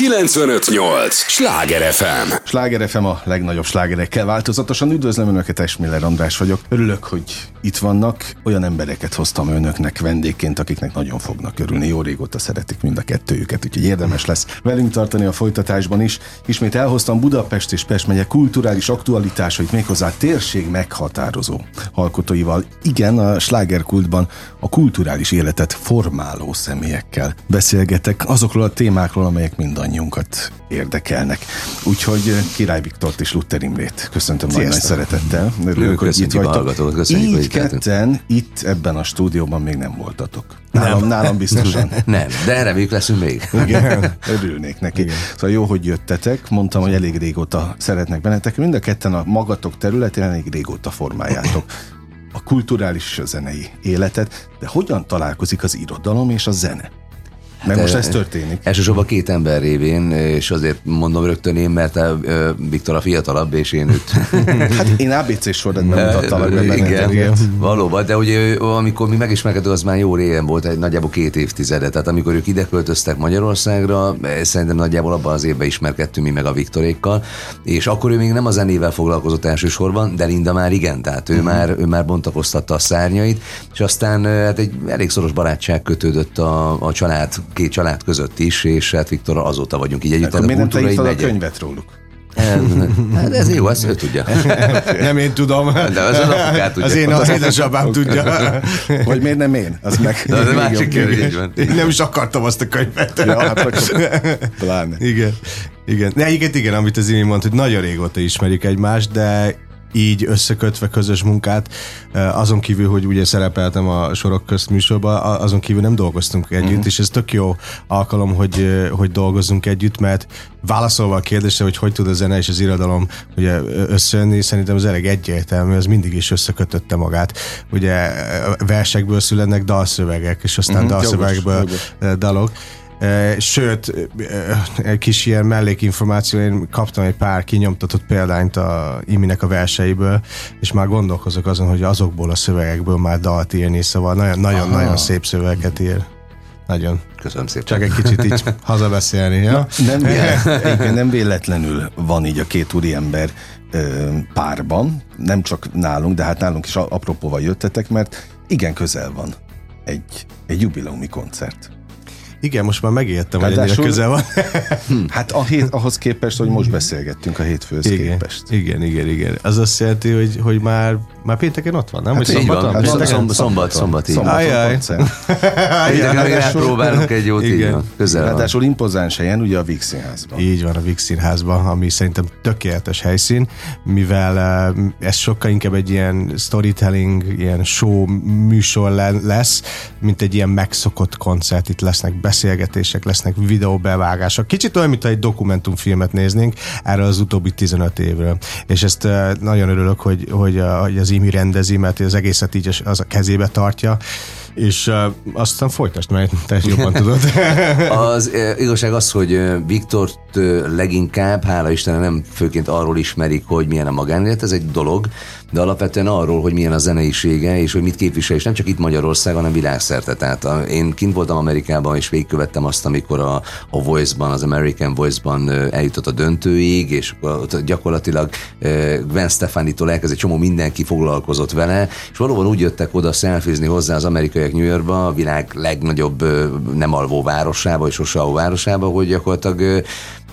958! Sláger FM! Sláger FM a legnagyobb slágerekkel változatosan. Üdvözlöm Önöket, Esmiller András vagyok. Örülök, hogy itt vannak. Olyan embereket hoztam Önöknek vendégként, akiknek nagyon fognak örülni. Jó régóta szeretik mind a kettőjüket, úgyhogy érdemes lesz velünk tartani a folytatásban is. Ismét elhoztam Budapest és Pest megye kulturális aktualitásait méghozzá térség meghatározó alkotóival. Igen, a slágerkultban a kulturális életet formáló személyekkel beszélgetek azokról a témákról, amelyek mindannyiunkat érdekelnek. Úgyhogy Király Viktort és Luther Imrét köszöntöm nagy, nagy szeretettel. Örülök, hogy itt vagytok. Így hogy itt ketten itt ebben a stúdióban még nem voltatok. Nálam, nálam biztosan. Nem, de reméljük leszünk még. Igen, örülnék neki. Igen. Szóval jó, hogy jöttetek. Mondtam, hogy elég régóta szeretnek bennetek. Mind a ketten a magatok területén elég régóta formáljátok a kulturális és a zenei életet, de hogyan találkozik az irodalom és a zene? Mert Hát, most eh, ez történik. Elsősorban két ember révén, és azért mondom rögtön én, mert a, ö, Viktor a fiatalabb, és én őt. Hát én ABC sorrendben mutattalak be igen, valóban, de ugye amikor mi megismerkedtünk, az már jó régen volt, egy nagyjából két évtizede. Tehát amikor ők ide költöztek Magyarországra, eh, szerintem nagyjából abban az évben ismerkedtünk mi meg a Viktorékkal, és akkor ő még nem a zenével foglalkozott elsősorban, de Linda már igen, tehát ő, uh-huh. már, ő már bontakoztatta a szárnyait, és aztán eh, hát egy elég szoros barátság kötődött a, a család, két család között is, és hát Viktor azóta vagyunk így együtt. Akkor miért nem te írtad a könyvet róluk? Hát ez jó, ezt ő tudja. Nem én tudom. De az az tudja. Az én az édesapám tudja. Vagy miért nem én? Az meg De az még másik kérdés. Én nem is akartam azt a könyvet. Ja, hát pláne. Igen. Igen. Ne, igen, igen, amit az Imi mondta, hogy nagyon régóta ismerjük egymást, de így összekötve közös munkát, azon kívül, hogy ugye szerepeltem a sorok közt műsorban, azon kívül nem dolgoztunk együtt, Mhm. uh-huh. és ez tök jó alkalom, hogy, hogy dolgozzunk együtt, mert válaszolva a kérdésre, hogy hogy tud a zene és az irodalom ugye összejönni, szerintem az elég egyértelmű, az mindig is összekötötte magát. Ugye versekből születnek dalszövegek, és aztán Mhm, uh-huh, jogos, dalok. Eh, Sőt, eh, egy kis ilyen mellékinformáció, én kaptam egy pár kinyomtatott példányt a Iminek a verseiből, és már gondolkozok azon, hogy azokból a szövegekből már dalt írni, szóval nagyon-nagyon szép szövegeket ír. Nagyon. Köszönöm szépen. Csak egy kicsit így hazabeszélni, ja? Nem, igen, nem véletlenül van így a két úriember párban, nem csak nálunk, de hát nálunk is apropóval jöttetek, mert igen közel van egy, egy jubileumi koncert. Igen, most már megértem, hogy ennyire Ráadásul- közel van. Hát a hét, ahhoz képest, hogy most beszélgettünk a hétfőhöz Igen, képest. igen, igen, igen. Az azt jelenti, hogy, hogy már, már pénteken ott van, nem? Hát így Így szombaton? van, Hát szombat, pénteken szombat, szombat, szombat, így van. Szombaton Ajaj. koncert. Pénteken ráadásul- elpróbálunk egy jót, így Igen. van. Közel van. Ráadásul impozáns helyen, ugye a Színházban. Így van, a Vix Színházban, ami szerintem tökéletes helyszín, mivel uh, ez sokkal inkább egy ilyen storytelling, ilyen show műsor le- lesz, mint egy ilyen megszokott koncert. Itt lesznek beszélgetések, lesznek videóbevágások. Kicsit olyan, mint egy dokumentumfilmet néznénk erről az utóbbi 15 évről. És ezt uh, nagyon örülök, hogy, hogy, uh, hogy az Imi rendezi, mert az egészet így az a kezébe tartja, és uh, aztán folytasd, mert te jobban tudod. Az e, igazság az, hogy Viktort e, leginkább, hála Istennek nem főként arról ismerik, hogy milyen a magánélet, ez egy dolog, de alapvetően arról, hogy milyen a zeneisége, és hogy mit képvisel, és nem csak itt Magyarországon, hanem világszerte. Tehát a, én kint voltam Amerikában, és végigkövettem azt, amikor a, a Voice-ban, az American Voice-ban eljutott a döntőig, és gyakorlatilag Gwen Stefani-tól elkezd egy csomó mindenki foglalkozott vele, és valóban úgy jöttek oda szelfizni hozzá az amerikaiak New Yorkba, a világ legnagyobb nem alvó városába, és sose városába, hogy gyakorlatilag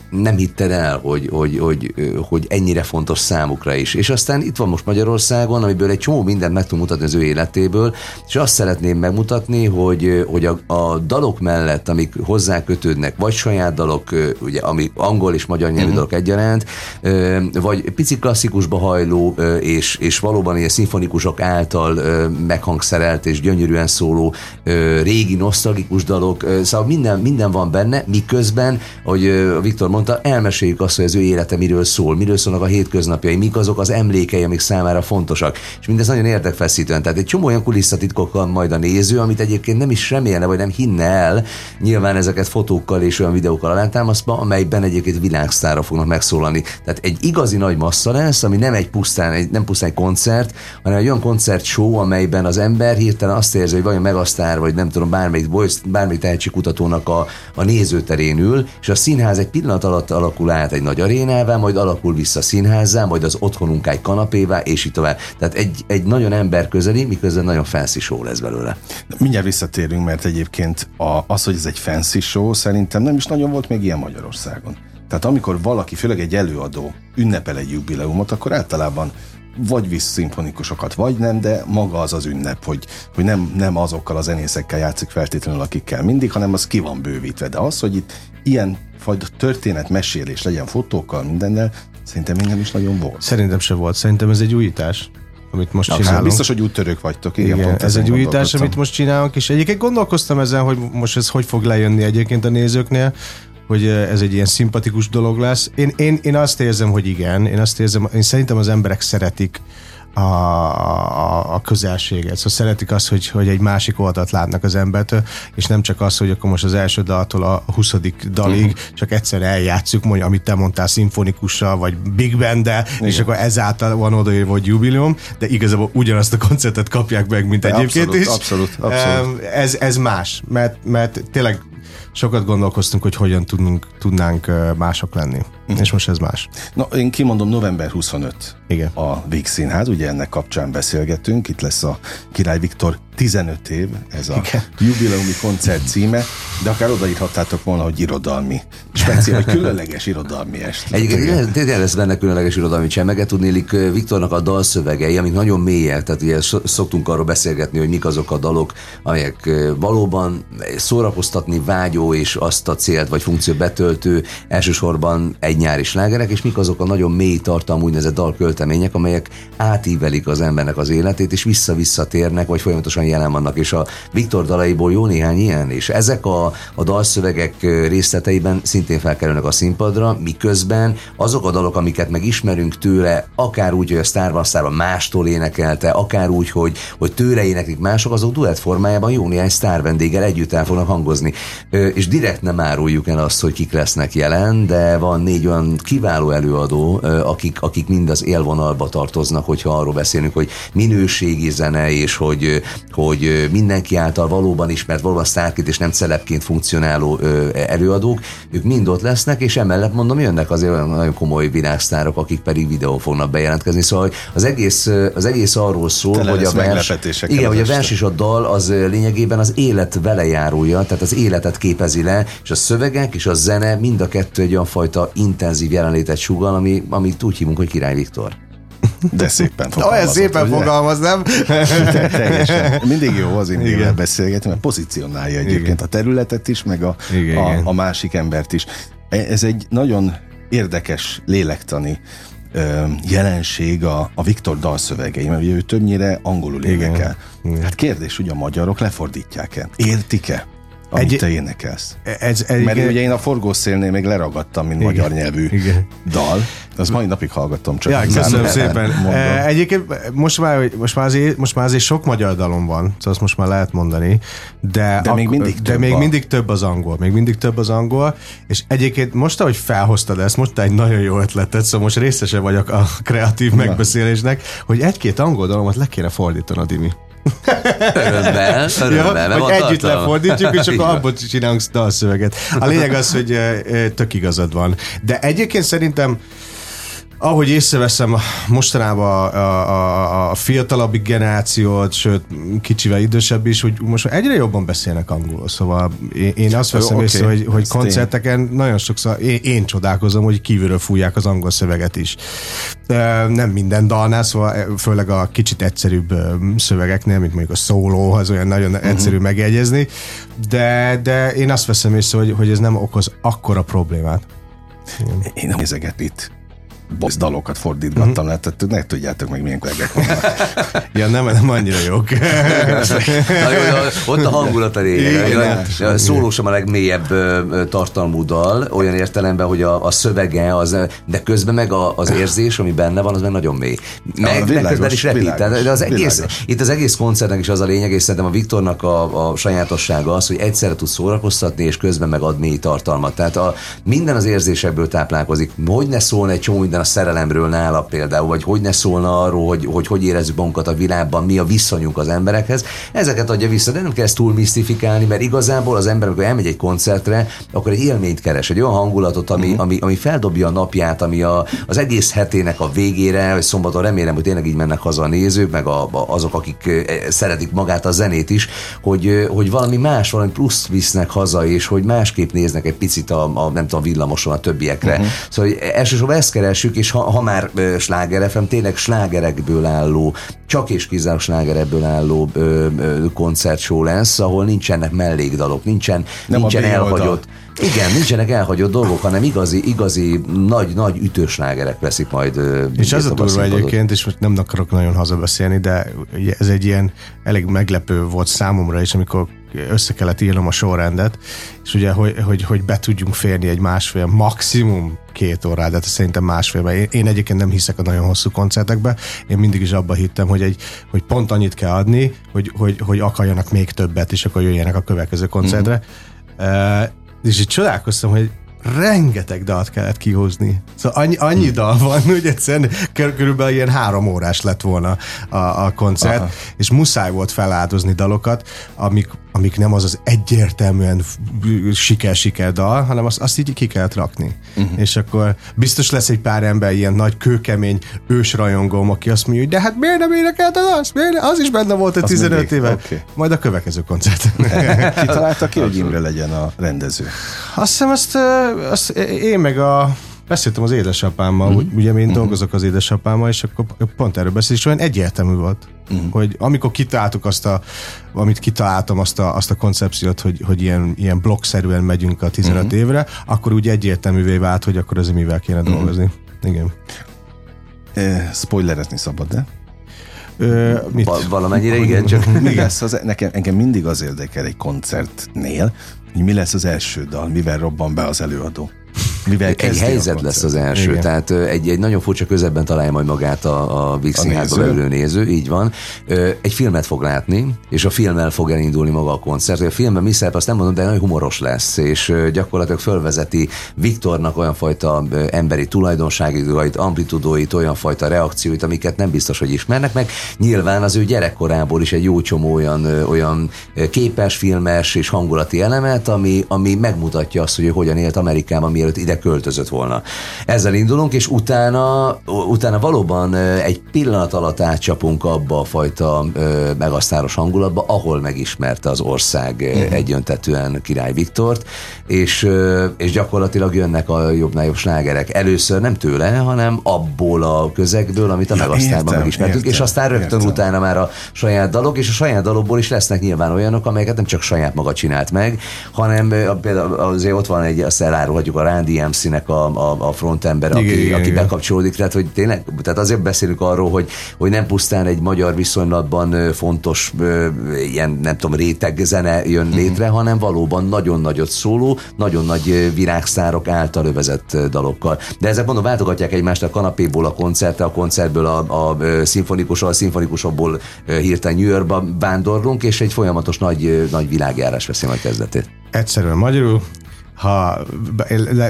nem hitted el, hogy, hogy, hogy, hogy ennyire fontos számukra is. És aztán itt van most Magyarországon, amiből egy csomó mindent meg tud mutatni az ő életéből, és azt szeretném megmutatni, hogy, hogy a, a dalok mellett, amik hozzá kötődnek, vagy saját dalok, ugye, ami angol és magyar nyelvű uh-huh. dalok egyaránt, vagy pici klasszikusba hajló, és, és valóban ilyen szimfonikusok által meghangszerelt és gyönyörűen szóló régi, nosztalgikus dalok, szóval minden, minden van benne, miközben, hogy Viktor mondta, elmeséljük azt, hogy az ő élete miről szól, miről szólnak a hétköznapjai, mik azok az emlékei, amik számára fontosak. És mindez nagyon érdekfeszítően. Tehát egy csomó olyan kulisszatitkokkal majd a néző, amit egyébként nem is remélne, vagy nem hinne el. Nyilván ezeket fotókkal és olyan videókkal alátámasztva, amelyben egyébként világsztára fognak megszólalni. Tehát egy igazi nagy massza lesz, ami nem egy pusztán, egy, nem pusztán egy koncert, hanem egy olyan koncert show, amelyben az ember hirtelen azt érzi, hogy vajon megasztár, vagy nem tudom, bármelyik, bármelyik tehetségkutatónak a, a nézőterén ül, és a színház egy pillanat alatt alakul át egy nagy arénává, majd alakul vissza színházzá, majd az otthonunk egy kanapévá, és így tovább. Tehát egy, egy nagyon ember közeli, miközben nagyon fancy show lesz belőle. Mindjárt visszatérünk, mert egyébként a, az, hogy ez egy fancy show, szerintem nem is nagyon volt még ilyen Magyarországon. Tehát amikor valaki, főleg egy előadó ünnepel egy jubileumot, akkor általában vagy visz szimfonikusokat, vagy nem, de maga az az ünnep, hogy, hogy nem, nem azokkal a zenészekkel játszik feltétlenül, akikkel mindig, hanem az ki van bővítve. De az, hogy itt ilyen fajta történetmesélés legyen fotókkal, mindennel, szerintem még nem is nagyon volt. Szerintem se volt. Szerintem ez egy újítás amit most Na, csinálunk. Biztos, hogy úttörők vagytok. Igen, Igen ez egy újítás, amit most csinálunk, és egyébként gondolkoztam ezen, hogy most ez hogy fog lejönni egyébként a nézőknél, hogy ez egy ilyen szimpatikus dolog lesz. Én, én, én azt érzem, hogy igen, én azt érzem, én szerintem az emberek szeretik a, a, a közelséget. Szóval szeretik azt, hogy, hogy egy másik oldalt látnak az embertől, és nem csak az, hogy akkor most az első daltól a huszadik dalig uh-huh. csak egyszer eljátszuk, mondja, amit te mondtál, szimfonikussal, vagy big band és akkor ezáltal van odaírva, hogy jubileum, de igazából ugyanazt a koncertet kapják meg, mint de egyébként abszolút, is. Abszolút, abszolút. Ez, ez más, mert, mert tényleg sokat gondolkoztunk, hogy hogyan tudnunk, tudnánk mások lenni. Uh-huh. És most ez más. Na, én kimondom, november 25 Igen. a Víg Színház, ugye ennek kapcsán beszélgetünk, itt lesz a Király Viktor 15 év, ez a Igen. jubileumi koncert címe, de akár odaírhattátok volna, hogy irodalmi, speciális, vagy különleges irodalmi est. Egyébként tényleg lesz benne különleges irodalmi csemeget, tudnélik Viktornak a dalszövegei, amik nagyon mélyek, tehát ugye szoktunk arról beszélgetni, hogy mik azok a dalok, amelyek valóban szórakoztatni vágyó és azt a célt vagy funkciót betöltő, elsősorban egy nyári slágerek, és mik azok a nagyon mély tartalmú úgynevezett dalköltemények, amelyek átívelik az embernek az életét, és vissza-visszatérnek, vagy folyamatosan jelen vannak, és a Viktor dalaiból jó néhány ilyen, és ezek a, a dalszövegek részleteiben szintén felkerülnek a színpadra, miközben azok a dalok, amiket megismerünk tőle, akár úgy, hogy a sztárban sztárban mástól énekelte, akár úgy, hogy, hogy tőle éneklik mások, azok duett formájában jó néhány sztár vendéggel együtt el fognak hangozni. És direkt nem áruljuk el azt, hogy kik lesznek jelen, de van négy olyan kiváló előadó, akik, akik mind az élvonalba tartoznak, hogyha arról beszélünk, hogy minőségi zene, és hogy, hogy mindenki által valóban ismert, valóban sztárként és nem celebként funkcionáló előadók, ők mind ott lesznek, és emellett mondom, jönnek azért olyan nagyon komoly világsztárok, akik pedig videó fognak bejelentkezni. Szóval az egész, az egész arról szól, Tele hogy a vers, igen, hogy a vers és a dal az lényegében az élet velejárója, tehát az életet képezi le, és a szövegek és a zene mind a kettő egy olyan fajta intenzív jelenlétet sugal, ami, amit úgy hívunk, hogy Király Viktor. De szépen fogalmaz. Olyan szépen ugye? fogalmaz, nem? Teljesen. Mindig jó az indével beszélgetni, mert pozícionálja egyébként igen. a területet is, meg a, igen, a, a másik embert is. E, ez egy nagyon érdekes lélektani jelenség a, a Viktor dalszövegei, mert ugye ő többnyire angolul énekel. Hát kérdés, hogy a magyarok lefordítják-e? Értik-e? Amit egy, te énekelsz. Ez, ez, Mert igen. ugye én a forgószélnél még leragadtam, mint igen, magyar nyelvű igen. dal. Az mai napig hallgatom csak. Ja, köszönöm szépen. Mondom. E, egyébként most már, most, már azért, most már azért sok magyar dalom van, szóval azt most már lehet mondani, de, de, még, mindig de még mindig több az angol, még mindig több az angol, és egyébként most, ahogy felhoztad ezt, most egy nagyon jó ötletet, szóval most részese vagyok a kreatív Na. megbeszélésnek, hogy egy-két angol dalomat le kéne fordítani, Dimi. Örömmel, örömmel. Ja, hogy együtt lefordítjuk, és akkor abból csinálunk dalszöveget. A lényeg az, hogy tök igazad van. De egyébként szerintem ahogy észreveszem mostanában a, a, a fiatalabbik generációt, sőt kicsivel idősebb is, hogy most egyre jobban beszélnek angolul, szóval én, én azt veszem okay. észre, hogy, hogy koncerteken én. nagyon sokszor én, én csodálkozom, hogy kívülről fújják az angol szöveget is. Nem minden dalnál, szóval főleg a kicsit egyszerűbb szövegeknél, mint mondjuk a szóló, az olyan nagyon uh-huh. egyszerű megjegyezni, de, de én azt veszem észre, hogy, hogy ez nem okoz akkora problémát. Én nézeget itt boss dalokat fordítgattam le, tehát ne tudjátok meg milyen kollégák vannak. Ja, nem, nem annyira jók. Na jó, ott a hangulat a lényeg. Ja, ja, Szóló sem a legmélyebb tartalmú dal, olyan értelemben, hogy a, a szövege, az, de közben meg a, az érzés, ami benne van, az meg nagyon mély. Meg, meg világos, közben is repít. világos, de az egész, világos. itt az egész koncertnek is az a lényeg, és szerintem a Viktornak a, a sajátossága az, hogy egyszerre tud szórakoztatni, és közben meg ad mély tartalmat. Tehát a, minden az érzésekből táplálkozik. Hogy ne szólna egy csomó minden a szerelemről nála például, vagy hogy ne szólna arról, hogy hogy, hogy érezzük magunkat a világban, mi a viszonyunk az emberekhez. Ezeket adja vissza, de nem kell ezt túl misztifikálni, mert igazából az ember, amikor elmegy egy koncertre, akkor egy élményt keres, egy olyan hangulatot, ami, Mhm. ami, ami feldobja a napját, ami a, az egész hetének a végére, vagy szombaton remélem, hogy tényleg így mennek haza a nézők, meg a, a, azok, akik eh, szeretik magát a zenét is, hogy, hogy valami más, valami plusz visznek haza, és hogy másképp néznek egy picit a, a nem tudom, villamoson a többiekre. Uh-huh. Szóval elsősorban ezt keressük, és ha, ha már ö, sláger FM, tényleg slágerekből álló, csak és kizárólag slágerekből álló ö, ö, koncertshow lesz, ahol nincsenek mellékdalok, nincsen, Nem nincsen elhagyott igen, nincsenek elhagyott dolgok, hanem igazi, igazi nagy, nagy ütőslágerek veszik majd. És az a durva egyébként, és most nem akarok nagyon hazabeszélni, de ez egy ilyen elég meglepő volt számomra is, amikor össze kellett írnom a sorrendet, és ugye, hogy, hogy, hogy be tudjunk férni egy másfél, maximum két órát, de szerintem másfélben. Én, én egyébként nem hiszek a nagyon hosszú koncertekbe, én mindig is abba hittem, hogy, egy, hogy pont annyit kell adni, hogy, hogy, hogy akarjanak még többet, és akkor jöjjenek a következő koncertre. Mm-hmm. Uh, és így csodálkoztam, hogy rengeteg dalt kellett kihúzni. Szóval annyi, annyi dal van, hogy egyszerűen kör, körülbelül ilyen három órás lett volna a, a koncert, Aha. és muszáj volt feláldozni dalokat, amik, amik nem az az egyértelműen siker-siker dal, hanem azt, azt így ki kellett rakni. Uh-huh. És akkor biztos lesz egy pár ember, ilyen nagy kőkemény ősrajongóm, aki azt mondja, hogy de hát miért nem énekelted azt? Miért ne? Az is benne volt a Az 15 mindig. éve. Oké. Majd a következő koncert. Ki találta ki, hogy Imre legyen a rendező? Azt hiszem, azt, azt én meg a beszéltem az édesapámmal, mm. ugye én dolgozok az édesapámmal, és akkor pont erről beszél, és olyan egyértelmű volt, mm. hogy amikor kitaláltuk azt a, amit kitaláltam azt a, azt a koncepciót, hogy, hogy ilyen, ilyen blokkszerűen megyünk a 15 mm. évre, akkor úgy egyértelművé vált, hogy akkor ez mivel kéne dolgozni. Igen. E, spoilerezni szabad, de? Ö, mit? Va- valamennyire igen, csak Mi lesz az, nekem, engem mindig az érdekel egy koncertnél, hogy mi lesz az első dal, mivel robban be az előadó. Mivel egy helyzet lesz az első, Igen. Tehát egy, egy nagyon furcsa közebben találja majd magát a, a Big Színházba beülő néző, így van. Egy filmet fog látni, és a filmmel fog elindulni maga a koncert. A filmben mi szerep, azt nem mondom, de nagyon humoros lesz, és gyakorlatilag fölvezeti Viktornak olyan fajta emberi tulajdonságait, amplitudóit, olyan fajta reakcióit, amiket nem biztos, hogy ismernek meg. Nyilván az ő gyerekkorából is egy jó csomó olyan, olyan képes, filmes és hangulati elemet, ami, ami megmutatja azt, hogy ő hogyan élt Amerikában, mielőtt ide költözött volna. Ezzel indulunk, és utána, utána valóban egy pillanat alatt átcsapunk abba a fajta megasztáros hangulatba, ahol megismerte az ország uh-huh. egyöntetően Király Viktort, és, és gyakorlatilag jönnek a jobbnál jobb slágerek. Először nem tőle, hanem abból a közegből, amit a Ja, megasztárban értem, megismertünk, és aztán rögtön értem. utána már a saját dalok, és a saját dalokból is lesznek nyilván olyanok, amelyeket nem csak saját maga csinált meg, hanem például azért ott van egy, azt elárulhatjuk a Randy MC-nek a, a, a frontember, aki, Igen, igen, aki igen. bekapcsolódik, tehát hogy tényleg, tehát azért beszélünk arról, hogy, hogy nem pusztán egy magyar viszonylatban fontos ilyen, nem tudom, réteg zene jön létre, hanem valóban nagyon nagyot szóló, nagyon nagy virágszárok által övezett dalokkal. De ezek mondom, váltogatják egymást a kanapéból a koncertre, a koncertből a, a, szimfonikusról, a szimfonikusokból ö, hirtelen New Yorkba vándorlunk, és egy folyamatos nagy, nagy világjárás veszi majd kezdetét. Egyszerűen magyarul, ha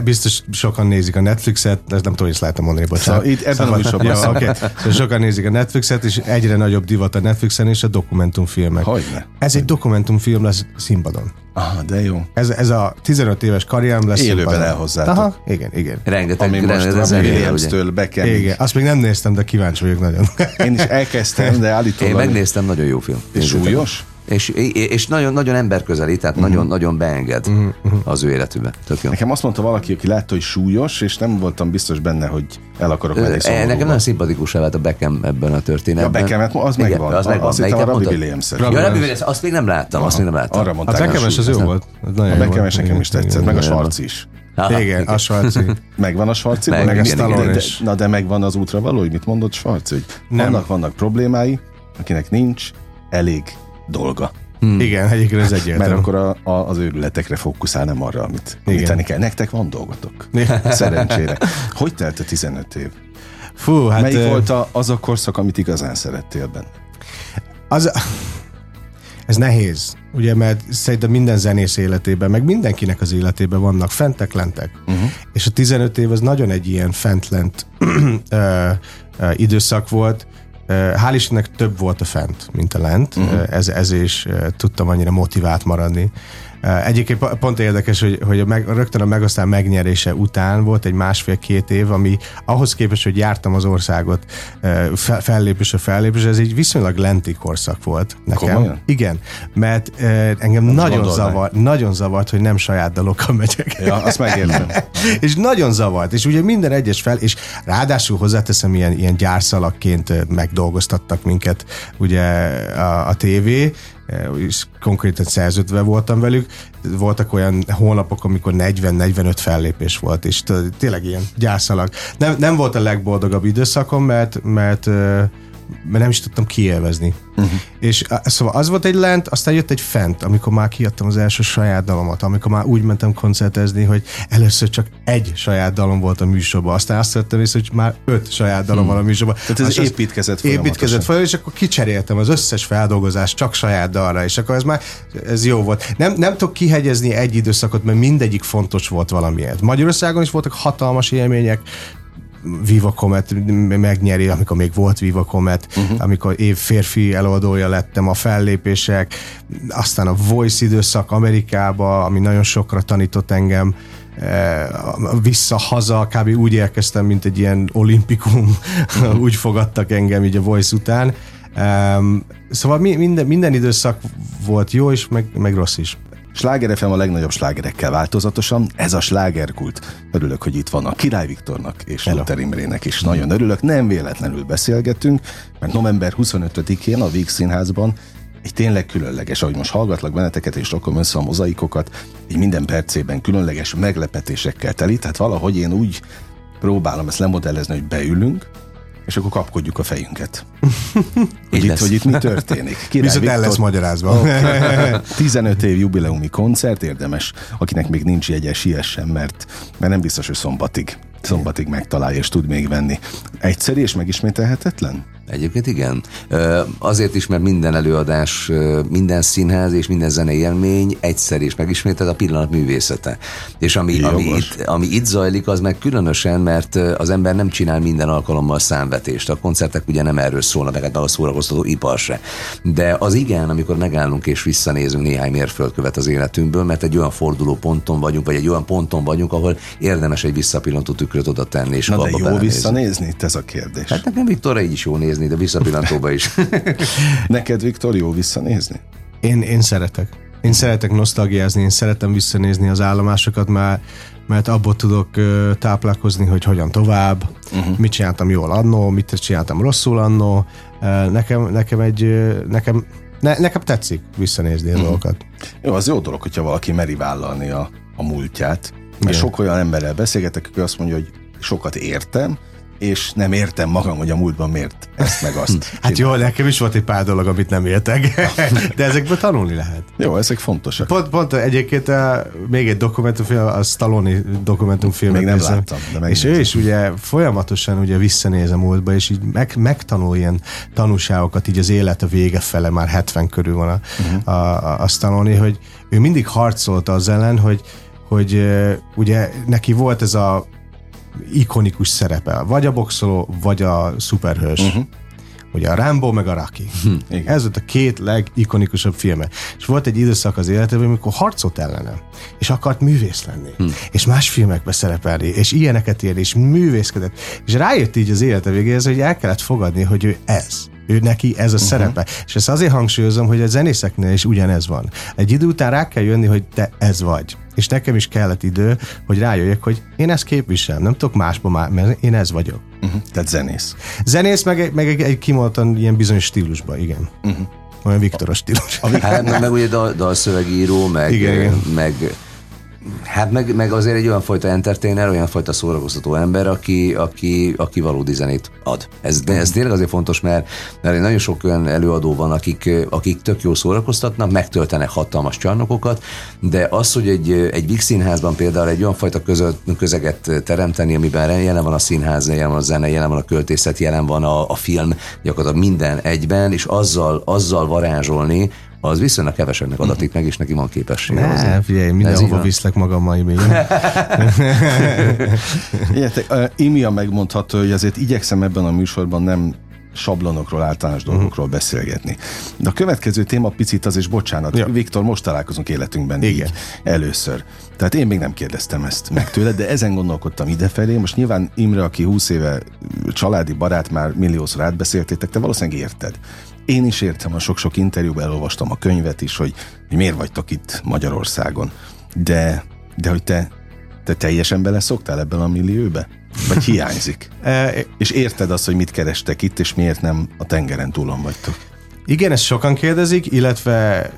biztos sokan nézik a Netflixet, ezt nem tudom, hogy ezt lehetem mondani, bocsánat. Szóval itt ebben a Szabad- műsorban Jó, okay. szóval sokan nézik a Netflixet, és egyre nagyobb divat a Netflixen és a dokumentumfilmek. Hogyne. Ez egy dokumentumfilm lesz színpadon. Aha, de jó. Ez, ez a 15 éves karrierem lesz Élőben színpadon. elhozzátok. Aha, igen, igen. Rengeteg, Ami most. Williams-től Beckham. Igen, azt még nem néztem, de kíváncsi vagyok nagyon. Én is elkezdtem, de Én állítólag... megnéztem, nagyon jó film. Meg. Súlyos? És, és nagyon, nagyon emberközeli, tehát uh-huh. nagyon, nagyon beenged uh-huh. az ő életübe. Tök jó. Nekem azt mondta valaki, aki látta, hogy súlyos, és nem voltam biztos benne, hogy el akarok menni szomorúba. Nekem nagyon szimpatikus vált a Beckham ebben a történetben. Ja, Beckhamet, az Igen, megvan. Az megvan. Azt hittem, a Robbie? Williams-et. Ja, Robbie Williams. Williams, azt még nem láttam, azt még nem láttam. Arra A mondták. Beckham az jó volt. A Beckham nekem is Igen, tetszett, igen, meg a igen. Svarc is. Aha, Igen, a Svarci. Megvan a Svarci? Meg, Meg, igen, a igen. de, Na de megvan az útra való, hogy mit mondott Svarci? Hogy Nem. vannak, vannak problémái, akinek nincs elég dolga. Igen, egyébként ez Mert egyértelmű. akkor a, a, az őrületekre fókuszál, nem arra, amit, tenni kell. Nektek van dolgotok. Szerencsére. Hogy telt a 15 év? Fú, hát... Hát, Melyik ö, volt a, az a korszak, amit igazán szerettél benne? Az, ez nehéz, ugye, mert szerintem minden zenész életében, meg mindenkinek az életében vannak fentek, lentek. Uh-huh. És a 15 év az nagyon egy ilyen fent-lent ö, ö, időszak volt. Hál' Istennek több volt a fent, mint a lent. Uh-huh. Ez, ez is tudtam annyira motivált maradni. Ö, Egyébként po- pont érdekes, hogy, hogy a meg, rögtön a megosztál megnyerése után volt egy másfél-két év, ami ahhoz képest, hogy jártam az országot ö, fe- fellépésre fellépés, ez egy viszonylag lenti korszak volt nekem. Komolyan? Igen, mert ö, engem nagyon, zavar, nagyon zavart, hogy nem saját dalokkal megyek. Ja, azt megértem. és nagyon zavart, és ugye minden egyes fel, és ráadásul hozzáteszem, ilyen, ilyen gyárszalakként megdolgoztattak minket ugye a, a tévé, és konkrétan szerződve voltam velük. Voltak olyan hónapok, amikor 40-45 fellépés volt, és tényleg ilyen gyárszalag. Nem, nem volt a legboldogabb időszakom, mert, mert ö, mert nem is tudtam kielvezni. Uh-huh. És á, szóval az volt egy lent, aztán jött egy fent, amikor már kiadtam az első saját dalomat, amikor már úgy mentem koncertezni, hogy először csak egy saját dalom volt a műsorban, aztán azt vettem észre, hogy már öt saját dalom van a műsorban. Tehát ez És az- építkezett Építkezett folyamatosan, és akkor kicseréltem az összes feldolgozást csak saját dalra, és akkor ez már ez jó volt. Nem, nem tudok kihegyezni egy időszakot, mert mindegyik fontos volt valamiért. Magyarországon is voltak hatalmas élmények, Viva Comet megnyeri, amikor még volt Viva Comet, uh-huh. amikor év férfi előadója lettem, a fellépések, aztán a Voice időszak Amerikába, ami nagyon sokra tanított engem, eh, vissza-haza, kb. úgy érkeztem, mint egy ilyen olimpikum, úgy fogadtak engem így a Voice után. Um, szóval mi, minden, minden időszak volt jó is, meg, meg rossz is. Sláger FM a legnagyobb slágerekkel változatosan, ez a slágerkult. Örülök, hogy itt van a Király Viktornak és Hello. Luther Imrének is. Nagyon örülök, nem véletlenül beszélgetünk, mert november 25-én a Víg Színházban egy tényleg különleges, ahogy most hallgatlak benneteket és rakom össze a mozaikokat, így minden percében különleges meglepetésekkel teli, tehát valahogy én úgy próbálom ezt lemodellezni, hogy beülünk, és akkor kapkodjuk a fejünket. Hogy, itt, hogy itt mi történik. Király Viszont el Viktor- lesz magyarázva. 15 év jubileumi koncert, érdemes, akinek még nincs jegye, siessen, mert, mert nem biztos, hogy szombatig, szombatig megtalálja és tud még venni. Egyszerű és megismételhetetlen? Egyébként igen. Azért is, mert minden előadás, minden színház és minden zenei élmény egyszer is megismétel a pillanat művészete. És ami, ami, itt, ami itt zajlik, az meg különösen, mert az ember nem csinál minden alkalommal számvetést. A koncertek ugye nem erről szólnak, meg hát a szórakoztató ipar se. De az igen, amikor megállunk és visszanézünk néhány mérföldkövet az életünkből, mert egy olyan forduló ponton vagyunk, vagy egy olyan ponton vagyunk, ahol érdemes egy visszapillantó tükröt oda tenni, és Na de jó belenézni. visszanézni? Itt ez a kérdés. Hát nekem Viktorra így is jó nézni, de visszapillantóba is. Neked, Viktor, jó visszanézni? Én, én szeretek. Én szeretek nosztalgiázni, én szeretem visszanézni az állomásokat, mert, mert abból tudok táplálkozni, hogy hogyan tovább, uh-huh. mit csináltam jól annó, mit csináltam rosszul annó. Nekem, nekem egy, nekem, ne, nekem tetszik visszanézni a dolgokat. Jó, az jó dolog, hogyha valaki meri vállalni a, a múltját. Mert Igen. sok olyan emberrel beszélgetek, aki azt mondja, hogy sokat értem, és nem értem magam, hogy a múltban miért ezt meg azt. Hát jó, nekem is volt egy pár dolog, amit nem értek, de ezekből tanulni lehet. Jó, ezek fontosak. Pont, pont egyébként uh, még egy dokumentumfilm, a Stallone dokumentumfilmet Még nem nézem. láttam, de És ő is ugye folyamatosan ugye visszanéz a múltba, és így meg, megtanul ilyen tanúságokat így az élet a vége fele, már 70 körül van a, uh-huh. a, a, a Stallone, hogy ő mindig harcolta az ellen, hogy, hogy uh, ugye neki volt ez a ikonikus szerepe, vagy a boxoló, vagy a szuperhős. Uh-huh. Ugye a Rambo meg a Rocky. Igen. Ez volt a két legikonikusabb filme. És volt egy időszak az életében, amikor harcolt ellene, és akart művész lenni, hmm. és más filmekbe szerepelni, és ilyeneket írni, és művészkedett. És rájött így az élete végéhez, hogy el kellett fogadni, hogy ő ez. Ő neki ez a uh-huh. szerepe. És ezt azért hangsúlyozom, hogy a zenészeknél is ugyanez van. Egy idő után rá kell jönni, hogy te ez vagy. És nekem is kellett idő, hogy rájöjjek, hogy én ezt képviselem, nem tudok másba már, mert én ez vagyok. Uh-huh. Tehát zenész. Zenész, meg, meg egy, egy kimondottan ilyen bizonyos stílusban, igen. Uh-huh. Olyan Viktoros stílus. Hát meg, meg ugye dal, dalszövegíró, meg, Igen, igen. meg Hát meg, meg azért egy olyan fajta entertainer, olyan fajta szórakoztató ember, aki, aki, aki valódi zenét ad. Ez, de ez tényleg azért fontos, mert, mert nagyon sok olyan előadó van, akik, akik tök jól szórakoztatnak, megtöltenek hatalmas csarnokokat, de az, hogy egy, egy big színházban például egy olyan fajta között, közeget teremteni, amiben jelen van a színház, jelen van a zene, jelen van a költészet, jelen van a, a film, gyakorlatilag minden egyben, és azzal, azzal varázsolni, az viszonylag keveseknek adatik meg, és neki van képessége. Ne, figyelj, mindenhova viszlek magammal még. Imia megmondható, hogy azért igyekszem ebben a műsorban nem sablonokról, általános uh-huh. dolgokról beszélgetni. De a következő téma picit az, és bocsánat, ja. Viktor, most találkozunk életünkben Igen. így először. Tehát én még nem kérdeztem ezt meg tőled, de ezen gondolkodtam idefelé. Most nyilván Imre, aki 20 éve családi barát, már milliószor átbeszéltétek, te valószínűleg érted. Én is értem, a sok-sok interjúban elolvastam a könyvet is, hogy, hogy miért vagytok itt Magyarországon. De, de hogy te, te teljesen beleszoktál ebben a millióbe? Vagy hiányzik? E, és érted azt, hogy mit kerestek itt, és miért nem a tengeren túlon vagytok? Igen, ezt sokan kérdezik, illetve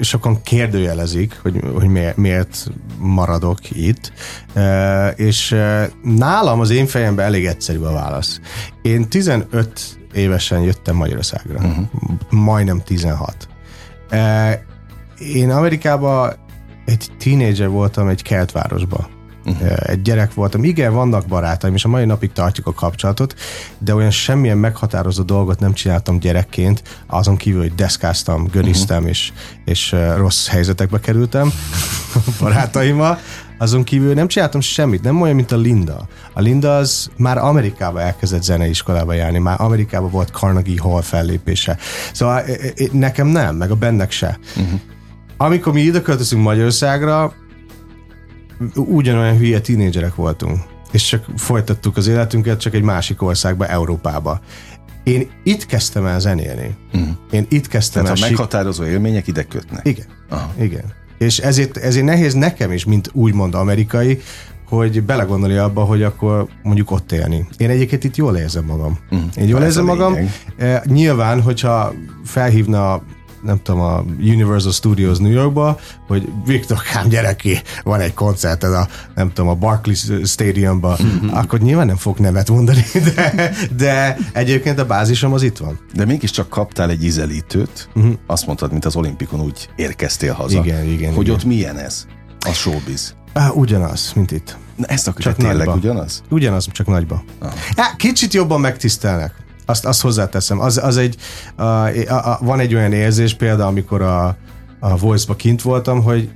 sokan kérdőjelezik, hogy, hogy miért, miért maradok itt, e, és e, nálam az én fejemben elég egyszerű a válasz. Én 15 évesen jöttem Magyarországra, uh-huh. majdnem 16. Én Amerikában egy tínédzser voltam egy keltvárosban uh-huh. egy gyerek voltam. Igen, vannak barátaim, és a mai napig tartjuk a kapcsolatot, de olyan semmilyen meghatározó dolgot nem csináltam gyerekként, azon kívül, hogy deszkáztam, göriztem, uh-huh. és, és rossz helyzetekbe kerültem barátaimmal. Azon kívül nem csináltam semmit, nem olyan, mint a Linda. A Linda az már Amerikába elkezdett zeneiskolába járni, már Amerikába volt Carnegie Hall fellépése. Szóval nekem nem, meg a bennek se. Uh-huh. Amikor mi ide költözünk Magyarországra, ugyanolyan hülye tínédzserek voltunk, és csak folytattuk az életünket, csak egy másik országba, Európába. Én itt kezdtem el zenélni. Mm. Én itt kezdtem Tehát el... a meghatározó élmények ide kötnek. Igen. Aha. Igen. És ezért, ezért nehéz nekem is, mint úgymond amerikai, hogy belegondolni abba, hogy akkor mondjuk ott élni. Én egyébként itt jól érzem magam. Mm. Én jól érzem magam. Lényeg. Nyilván, hogyha felhívna nem tudom, a Universal Studios New Yorkba, hogy Viktor Kám gyere ki, van egy koncert, ez a, nem tudom, a Barclays Stadiumba, mm-hmm. akkor nyilván nem fog nevet mondani, de, de egyébként a bázisom az itt van. De mégiscsak kaptál egy ízelítőt, mm-hmm. azt mondtad, mint az olimpikon úgy érkeztél haza. Igen, igen. Hogy igen. ott milyen ez? A showbiz. Ah, ugyanaz, mint itt. Na ezt akkor csak tényleg nagyba. ugyanaz? Ugyanaz, csak nagyba. Ah. kicsit jobban megtisztelnek. Azt, azt hozzáteszem. Az, az egy, a, a, a, van egy olyan érzés például, amikor a, a Voice-ba kint voltam, hogy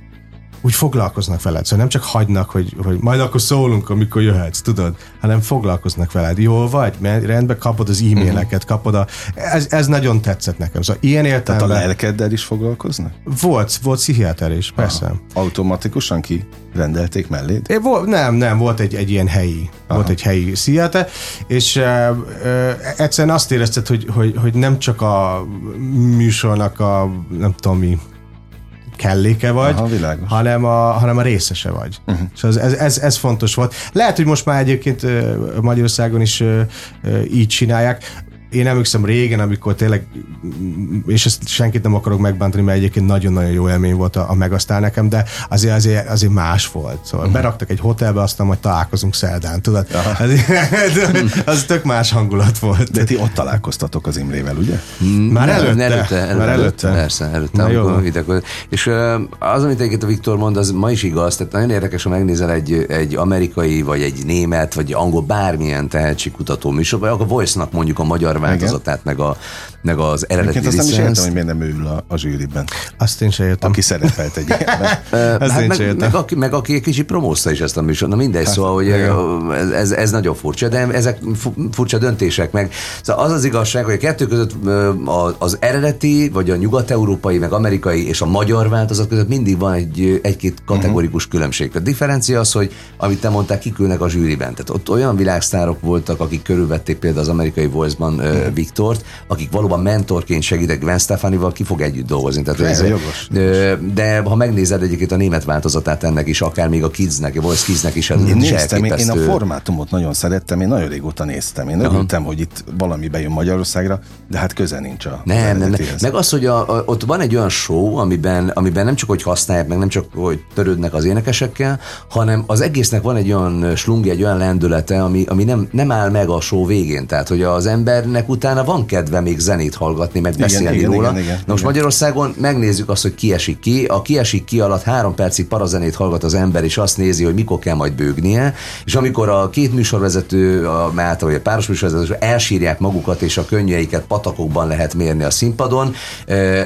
úgy foglalkoznak veled. Szóval nem csak hagynak, hogy, hogy majd akkor szólunk, amikor jöhetsz, tudod, hanem foglalkoznak veled. Jól vagy? Mert rendben kapod az e-maileket, kapod a... Ez, ez nagyon tetszett nekem. Szóval ilyen értelemben... Tehát a lelkeddel is foglalkoznak? Volt, volt pszichiáter is, persze. Aha. Automatikusan ki rendelték melléd? É, volt, nem, nem, volt egy, egy ilyen helyi, Aha. volt egy helyi pszichiáter, és uh, uh, egyszerűen azt érezted, hogy, hogy, hogy nem csak a műsornak a, nem tudom mi, kelléke vagy, Aha, hanem, a, hanem a részese vagy. Uh-huh. És ez, ez, ez, ez fontos volt. Lehet, hogy most már egyébként Magyarországon is így csinálják én emlékszem régen, amikor tényleg, és ezt senkit nem akarok megbántani, mert egyébként nagyon-nagyon jó élmény volt a, a megasztál nekem, de azért, azért, azért más volt. Szóval uh-huh. beraktak egy hotelbe, aztán majd találkozunk szerdán, tudod? Az, az tök más hangulat volt. De ti ott találkoztatok az Imrével, ugye? Már előtte. előtte, előtte, előtte, már előtte. Persze, előtte. Na, jó. Ide, és az, amit egyébként a Viktor mond, az ma is igaz, tehát nagyon érdekes, ha megnézel egy, egy amerikai, vagy egy német, vagy angol bármilyen tehetségkutató műsorban, akkor Voice-nak mondjuk a magyar változatát, meg, a, meg az eredeti Egyébként azt nem is értem, hogy miért nem ül a, a zsűriben. Azt én sem értem. Aki szerepelt egy hát én meg, meg, aki, meg aki egy kicsit promózta is ezt a műsor. Na mindegy, hát, szóval, hogy ez, ez, ez, nagyon furcsa, de ezek furcsa döntések meg. Szóval az az igazság, hogy a kettő között az eredeti, vagy a nyugat-európai, meg amerikai és a magyar változat között mindig van egy, egy-két kategorikus uh-huh. különbség. A differencia az, hogy amit te mondtál, kikülnek a zsűriben. Tehát ott olyan világsztárok voltak, akik körülvették például az amerikai Voice-ban uh-huh. Viktort, akik valóban mentorként segítek Gwen Stefanival, ki fog együtt dolgozni. Tehát ez, jogos, de, ha megnézed egyébként a német változatát ennek is, akár még a Kidsnek, a Voice Kidsnek is, én néztem, én, én a formátumot nagyon szerettem, én nagyon régóta néztem. Én örültem, hogy itt valami bejön Magyarországra, de hát köze nincs a Nem, nem, nem. Meg az, hogy a, a, ott van egy olyan show, amiben, amiben nem csak hogy használják, meg nem csak hogy törődnek az énekesekkel, hanem az egésznek van egy olyan slungi, egy olyan lendülete, ami, ami nem, nem áll meg a show végén. Tehát, hogy az embernek utána van kedve még zenét hallgatni, meg beszélni igen, róla. Igen, igen, Na most igen. Magyarországon megnézzük azt, hogy ki esik ki. A kiesik ki alatt három percig parazenét hallgat az ember, és azt nézi, hogy mikor kell majd bőgnie. És amikor a két műsorvezető, a, általában a páros műsorvezető elsírják magukat, és a könnyeiket patakokban lehet mérni a színpadon,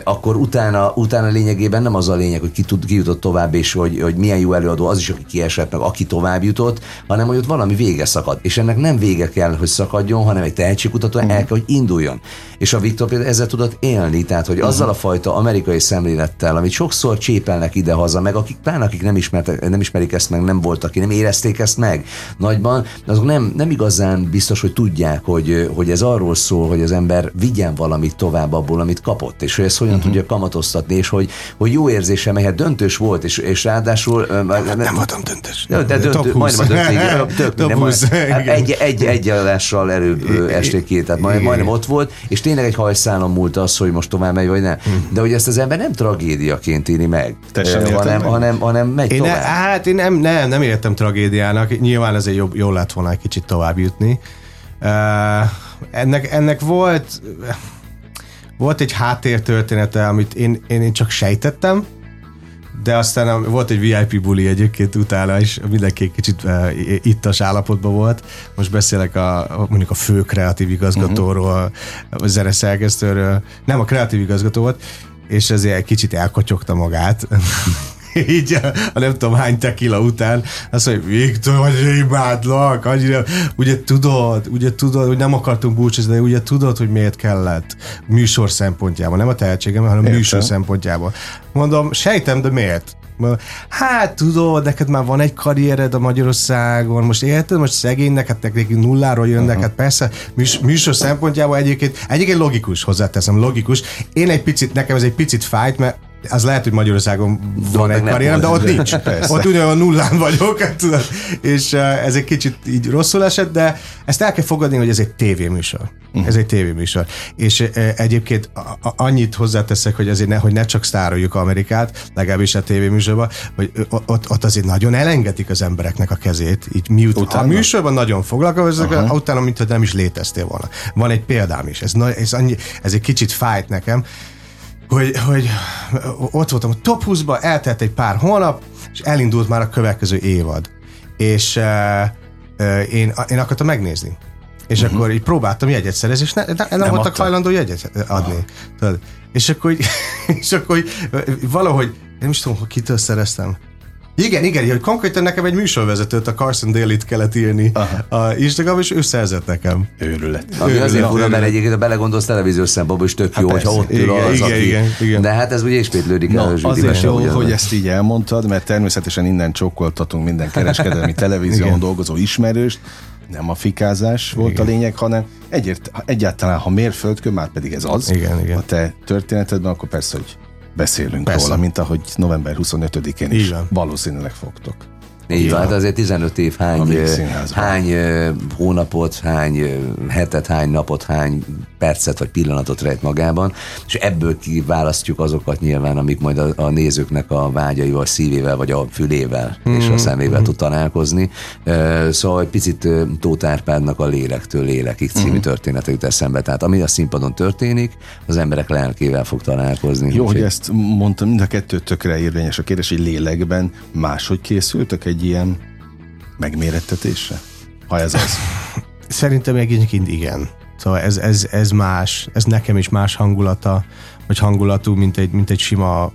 akkor utána, utána lényegében nem az a lényeg, hogy ki, tud, ki jutott tovább, és hogy, hogy milyen jó előadó az is, aki kiesett, meg aki tovább jutott, hanem hogy ott valami vége szakad. És ennek nem vége kell, hogy szakadjon, hanem egy tehetségkutató uh-huh. el kell, hogy induljon. És a Viktor például ezzel tudott élni, tehát hogy azzal a fajta amerikai szemlélettel, amit sokszor csépelnek ide-haza, meg akik, pláne akik nem, ismertek, nem ismerik ezt meg, nem voltak nem érezték ezt meg nagyban, azok nem, nem igazán biztos, hogy tudják, hogy, hogy ez arról szól, hogy az ember vigyen valamit tovább abból, amit kapott, és hogy ezt hogyan uh-huh. tudja kamatoztatni, és hogy, hogy jó érzése, melyet döntős volt, és, és ráadásul... Nem, nem voltam döntős. De, de döntő, majdnem a döntő, tök, nem, egy, egy, egy állással előbb esték ki, tehát majd, majdnem ott volt, és tényleg egy hajszálon múlt az, hogy most tovább megy, vagy nem. Hm. De hogy ezt az ember nem tragédiaként írni meg, hanem, meg? hanem, hanem megy én tovább. Ne, hát én nem, nem, nem értem tragédiának, nyilván ezért jobb, jól lett volna egy kicsit tovább jutni. Uh, ennek, ennek volt volt egy háttértörténete, amit én, én, én csak sejtettem, de aztán volt egy VIP buli egyébként utána is, mindenki kicsit uh, ittas állapotban volt. Most beszélek a, mondjuk a fő kreatív igazgatóról, a zeneszerkesztőről, nem a kreatív igazgató volt, és ezért egy kicsit elkotyogta magát. így a nem tudom hány tekila után, azt mondja, Viktor, imádlak, annyira, ugye tudod, ugye tudod, hogy nem akartunk búcsúzni, de ugye tudod, hogy miért kellett műsor szempontjából, nem a tehetségem, hanem Értem. műsor szempontjából. Mondom, sejtem, de miért? Hát tudod, neked már van egy karriered a Magyarországon, most érted, most szegénynek, hát nekik nulláról jönnek, uh-huh. hát persze műs, műsor szempontjából egyébként, egyébként logikus, hozzáteszem, logikus. Én egy picit, nekem ez egy picit fájt, mert az lehet, hogy Magyarországon van egy karrierem, de ott nincs. Persze. Ott ugyanolyan nullán vagyok, hát tudod, és ez egy kicsit így rosszul esett, de ezt el kell fogadni, hogy ez egy tévéműsor. Uh-huh. Ez egy tévéműsor. És egyébként a, a, annyit hozzáteszek, hogy azért ne, hogy ne csak sztároljuk Amerikát, legalábbis a tévéműsorban, hogy ott, ott azért nagyon elengedik az embereknek a kezét, így miután utána? a műsorban nagyon foglalkoznak, uh-huh. utána, mintha nem is léteztél volna. Van egy példám is, ez, ez, annyi, ez egy kicsit fájt nekem, hogy, hogy ott voltam a top 20-ba, eltelt egy pár hónap, és elindult már a következő évad. És uh, uh, én, én akartam megnézni. És uh-huh. akkor így próbáltam jegyet szerezni, és ne, ne, nem, nem voltak hajlandó jegyet adni. Tudod? És akkor, és akkor valahogy, nem is tudom, kitől szereztem. Igen, igen, hogy konkrétan nekem egy műsorvezetőt, a Carson Daly-t kellett írni Aha. a Instagram, és ő szerzett nekem. Őrület. Ami Őrület. azért fura, mert egyébként ha belegondolsz televíziós szempontból is tök hát jó, persze. hogyha ott ül igen, az, igen, aki... Igen, igen. De hát ez ugye ismétlődik Na, el. Azért jó, ugyan. hogy ezt így elmondtad, mert természetesen innen csokkoltatunk minden kereskedelmi televízión dolgozó ismerőst, nem a fikázás volt igen. a lényeg, hanem egyért, egyáltalán, ha mérföldkő, már pedig ez az, igen, igen. a te történetedben, akkor persze, hogy beszélünk Persze. róla, mint ahogy november 25-én is Igen. valószínűleg fogtok. Így van, hát azért 15 év hány, hány hónapot, hány hetet, hány napot, hány percet vagy pillanatot rejt magában, és ebből kiválasztjuk azokat nyilván, amik majd a, a nézőknek a vágyaival, a szívével, vagy a fülével mm-hmm. és a szemével mm-hmm. tud találkozni. Szóval egy picit Tótárpádnak a Lélektől Lélekig című mm-hmm. története jut eszembe. Tehát ami a színpadon történik, az emberek lelkével fog találkozni. Jó, hogy ezt mondtam, mind a kettő tökre érvényes a kérdés, hogy lélekben máshogy készültek egy ilyen megmérettetésre? Ha ez az. Szerintem egyébként igen. Szóval ez, ez, ez más, ez nekem is más hangulata, vagy hangulatú, mint egy, mint egy sima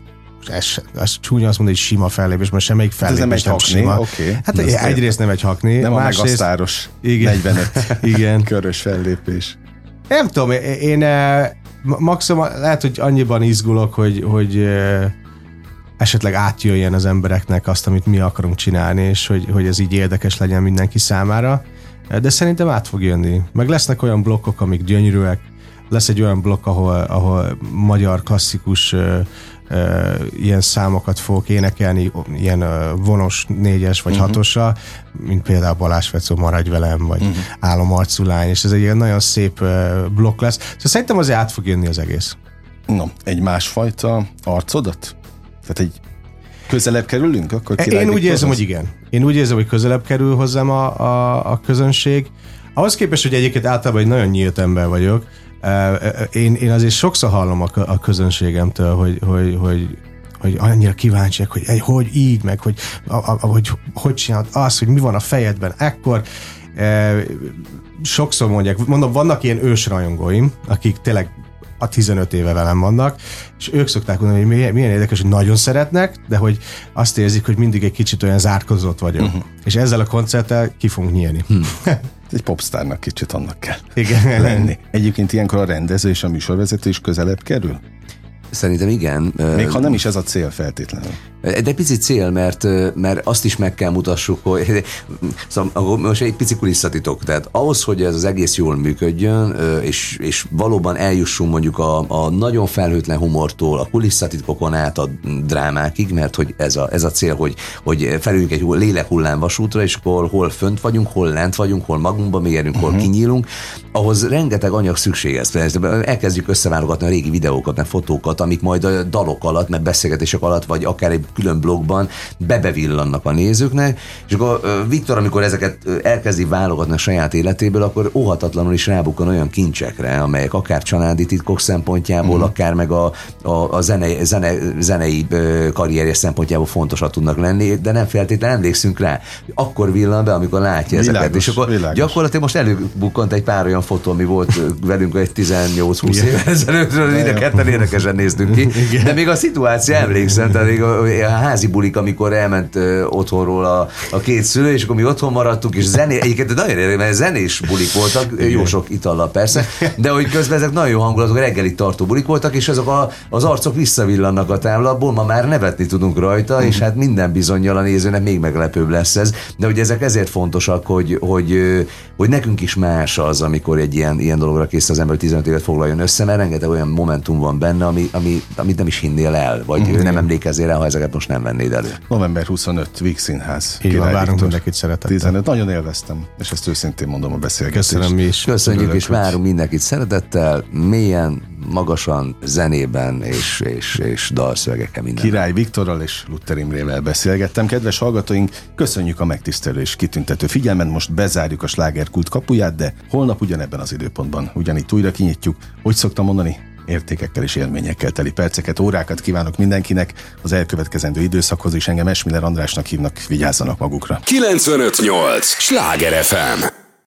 ez, ez csúnya azt mondani, hogy sima fellépés, mert semmelyik fellépés ez nem, egy nem hakni, sima. Okay. Hát egy, egyrészt nem egy hakni. Nem másrészt, a megasztáros igen. 45 igen. körös fellépés. Nem tudom, én eh, maximum lehet, hogy annyiban izgulok, hogy, hogy eh, esetleg átjöjjen az embereknek azt, amit mi akarunk csinálni, és hogy, hogy ez így érdekes legyen mindenki számára. De szerintem át fog jönni. Meg lesznek olyan blokkok, amik gyönyörűek, lesz egy olyan blokk, ahol, ahol magyar klasszikus ilyen számokat fogok énekelni, ilyen vonos négyes vagy uh-huh. hatossal, mint például Balázs Fecó Maradj velem, vagy uh-huh. Álom arculány, és ez egy ilyen nagyon szép uh, blokk lesz. Szóval szerintem azért át fog jönni az egész. No, egy másfajta arcodat? Tehát egy közelebb kerülünk? Akkor Én úgy érzem, hogy igen. Én úgy érzem, hogy közelebb kerül hozzám a, a, a közönség. Ahhoz képest, hogy egyébként általában egy nagyon nyílt ember vagyok, én, én azért sokszor hallom a, a közönségemtől, hogy, hogy, hogy hogy annyira kíváncsiak, hogy egy, hogy így, meg hogy, a, a, hogy hogy csinálod azt, hogy mi van a fejedben ekkor. E, sokszor mondják, mondom, vannak ilyen ősrajongóim, akik tényleg a 15 éve velem vannak, és ők szokták mondani, hogy milyen, milyen érdekes, hogy nagyon szeretnek, de hogy azt érzik, hogy mindig egy kicsit olyan zárkozott vagyok. Uh-huh. És ezzel a koncerttel ki fogunk nyílni. Hmm. egy popstárnak kicsit annak kell Igen. lenni. Egyébként ilyenkor a rendező és a műsorvezető is közelebb kerül? Szerintem igen. Még ha nem is ez a cél feltétlenül. De pici cél, mert, mert azt is meg kell mutassuk, hogy szóval most egy pici kulisszatitok, tehát ahhoz, hogy ez az egész jól működjön, és, és valóban eljussunk mondjuk a, a nagyon felhőtlen humortól a kulisszatitkokon át a drámákig, mert hogy ez a, ez a cél, hogy, hogy felüljünk egy lélekhullám vasútra, és akkor hol fönt vagyunk, hol lent vagyunk, hol magunkba mérünk, hol uh-huh. kinyílunk, ahhoz rengeteg anyag szükséges. Elkezdjük összeválogatni a régi videókat, meg fotókat, amik majd a dalok alatt, meg beszélgetések alatt, vagy akár egy külön blogban bebevillannak a nézőknek, és akkor Viktor, amikor ezeket elkezdi válogatni a saját életéből, akkor óhatatlanul is rábukkan olyan kincsekre, amelyek akár családi titkok szempontjából, mm. akár meg a, a, a zene, zene, zenei karrierje szempontjából fontosak tudnak lenni, de nem feltétlenül emlékszünk rá. Akkor villan be, amikor látja világos, ezeket. És akkor világos. gyakorlatilag most előbukkant egy pár olyan fotó, ami volt velünk egy 18-20 évvel ezelőtt, ide ketten érdekesen néztünk ki. De még a szituáció emlékszem, tehát még a, a házi bulik, amikor elment otthonról a, a két szülő, és akkor mi otthon maradtunk, és zené, egyébként nagyon érdekes, mert zenés bulik voltak, Igen. jó sok itallal persze, de hogy közben ezek nagyon jó hangulatok, reggeli tartó bulik voltak, és azok a, az arcok visszavillannak a táblából, ma már nevetni tudunk rajta, és hát minden bizonyal a nézőnek még meglepőbb lesz ez. De hogy ezek ezért fontosak, hogy, hogy, hogy nekünk is más az, amikor egy ilyen, ilyen dologra kész az ember 15 évet foglaljon össze, mert rengeteg olyan momentum van benne, ami, ami, amit nem is hinnél el, vagy uh-huh. nem emlékezzél el, ha ezeket most nem vennéd elő. November 25, Víg Színház. Így van, várunk mindenkit szeretettel. 15. Nagyon élveztem, és ezt őszintén mondom a beszélgetést. Köszönöm mi is. Köszönjük, és várunk mindenkit szeretettel, mélyen, magasan, zenében és, és, és dalszövegekkel minden. Király Viktorral és Luther Imrével beszélgettem. Kedves hallgatóink, köszönjük a megtisztelő és kitüntető figyelmet. Most bezárjuk a slágerkult kapuját, de holnap ugyanebben az időpontban ugyanitt újra kinyitjuk. Hogy szoktam mondani, értékekkel és élményekkel teli perceket, órákat kívánok mindenkinek az elkövetkezendő időszakhoz, és engem Esmiller Andrásnak hívnak, vigyázzanak magukra. 958! Sláger FM!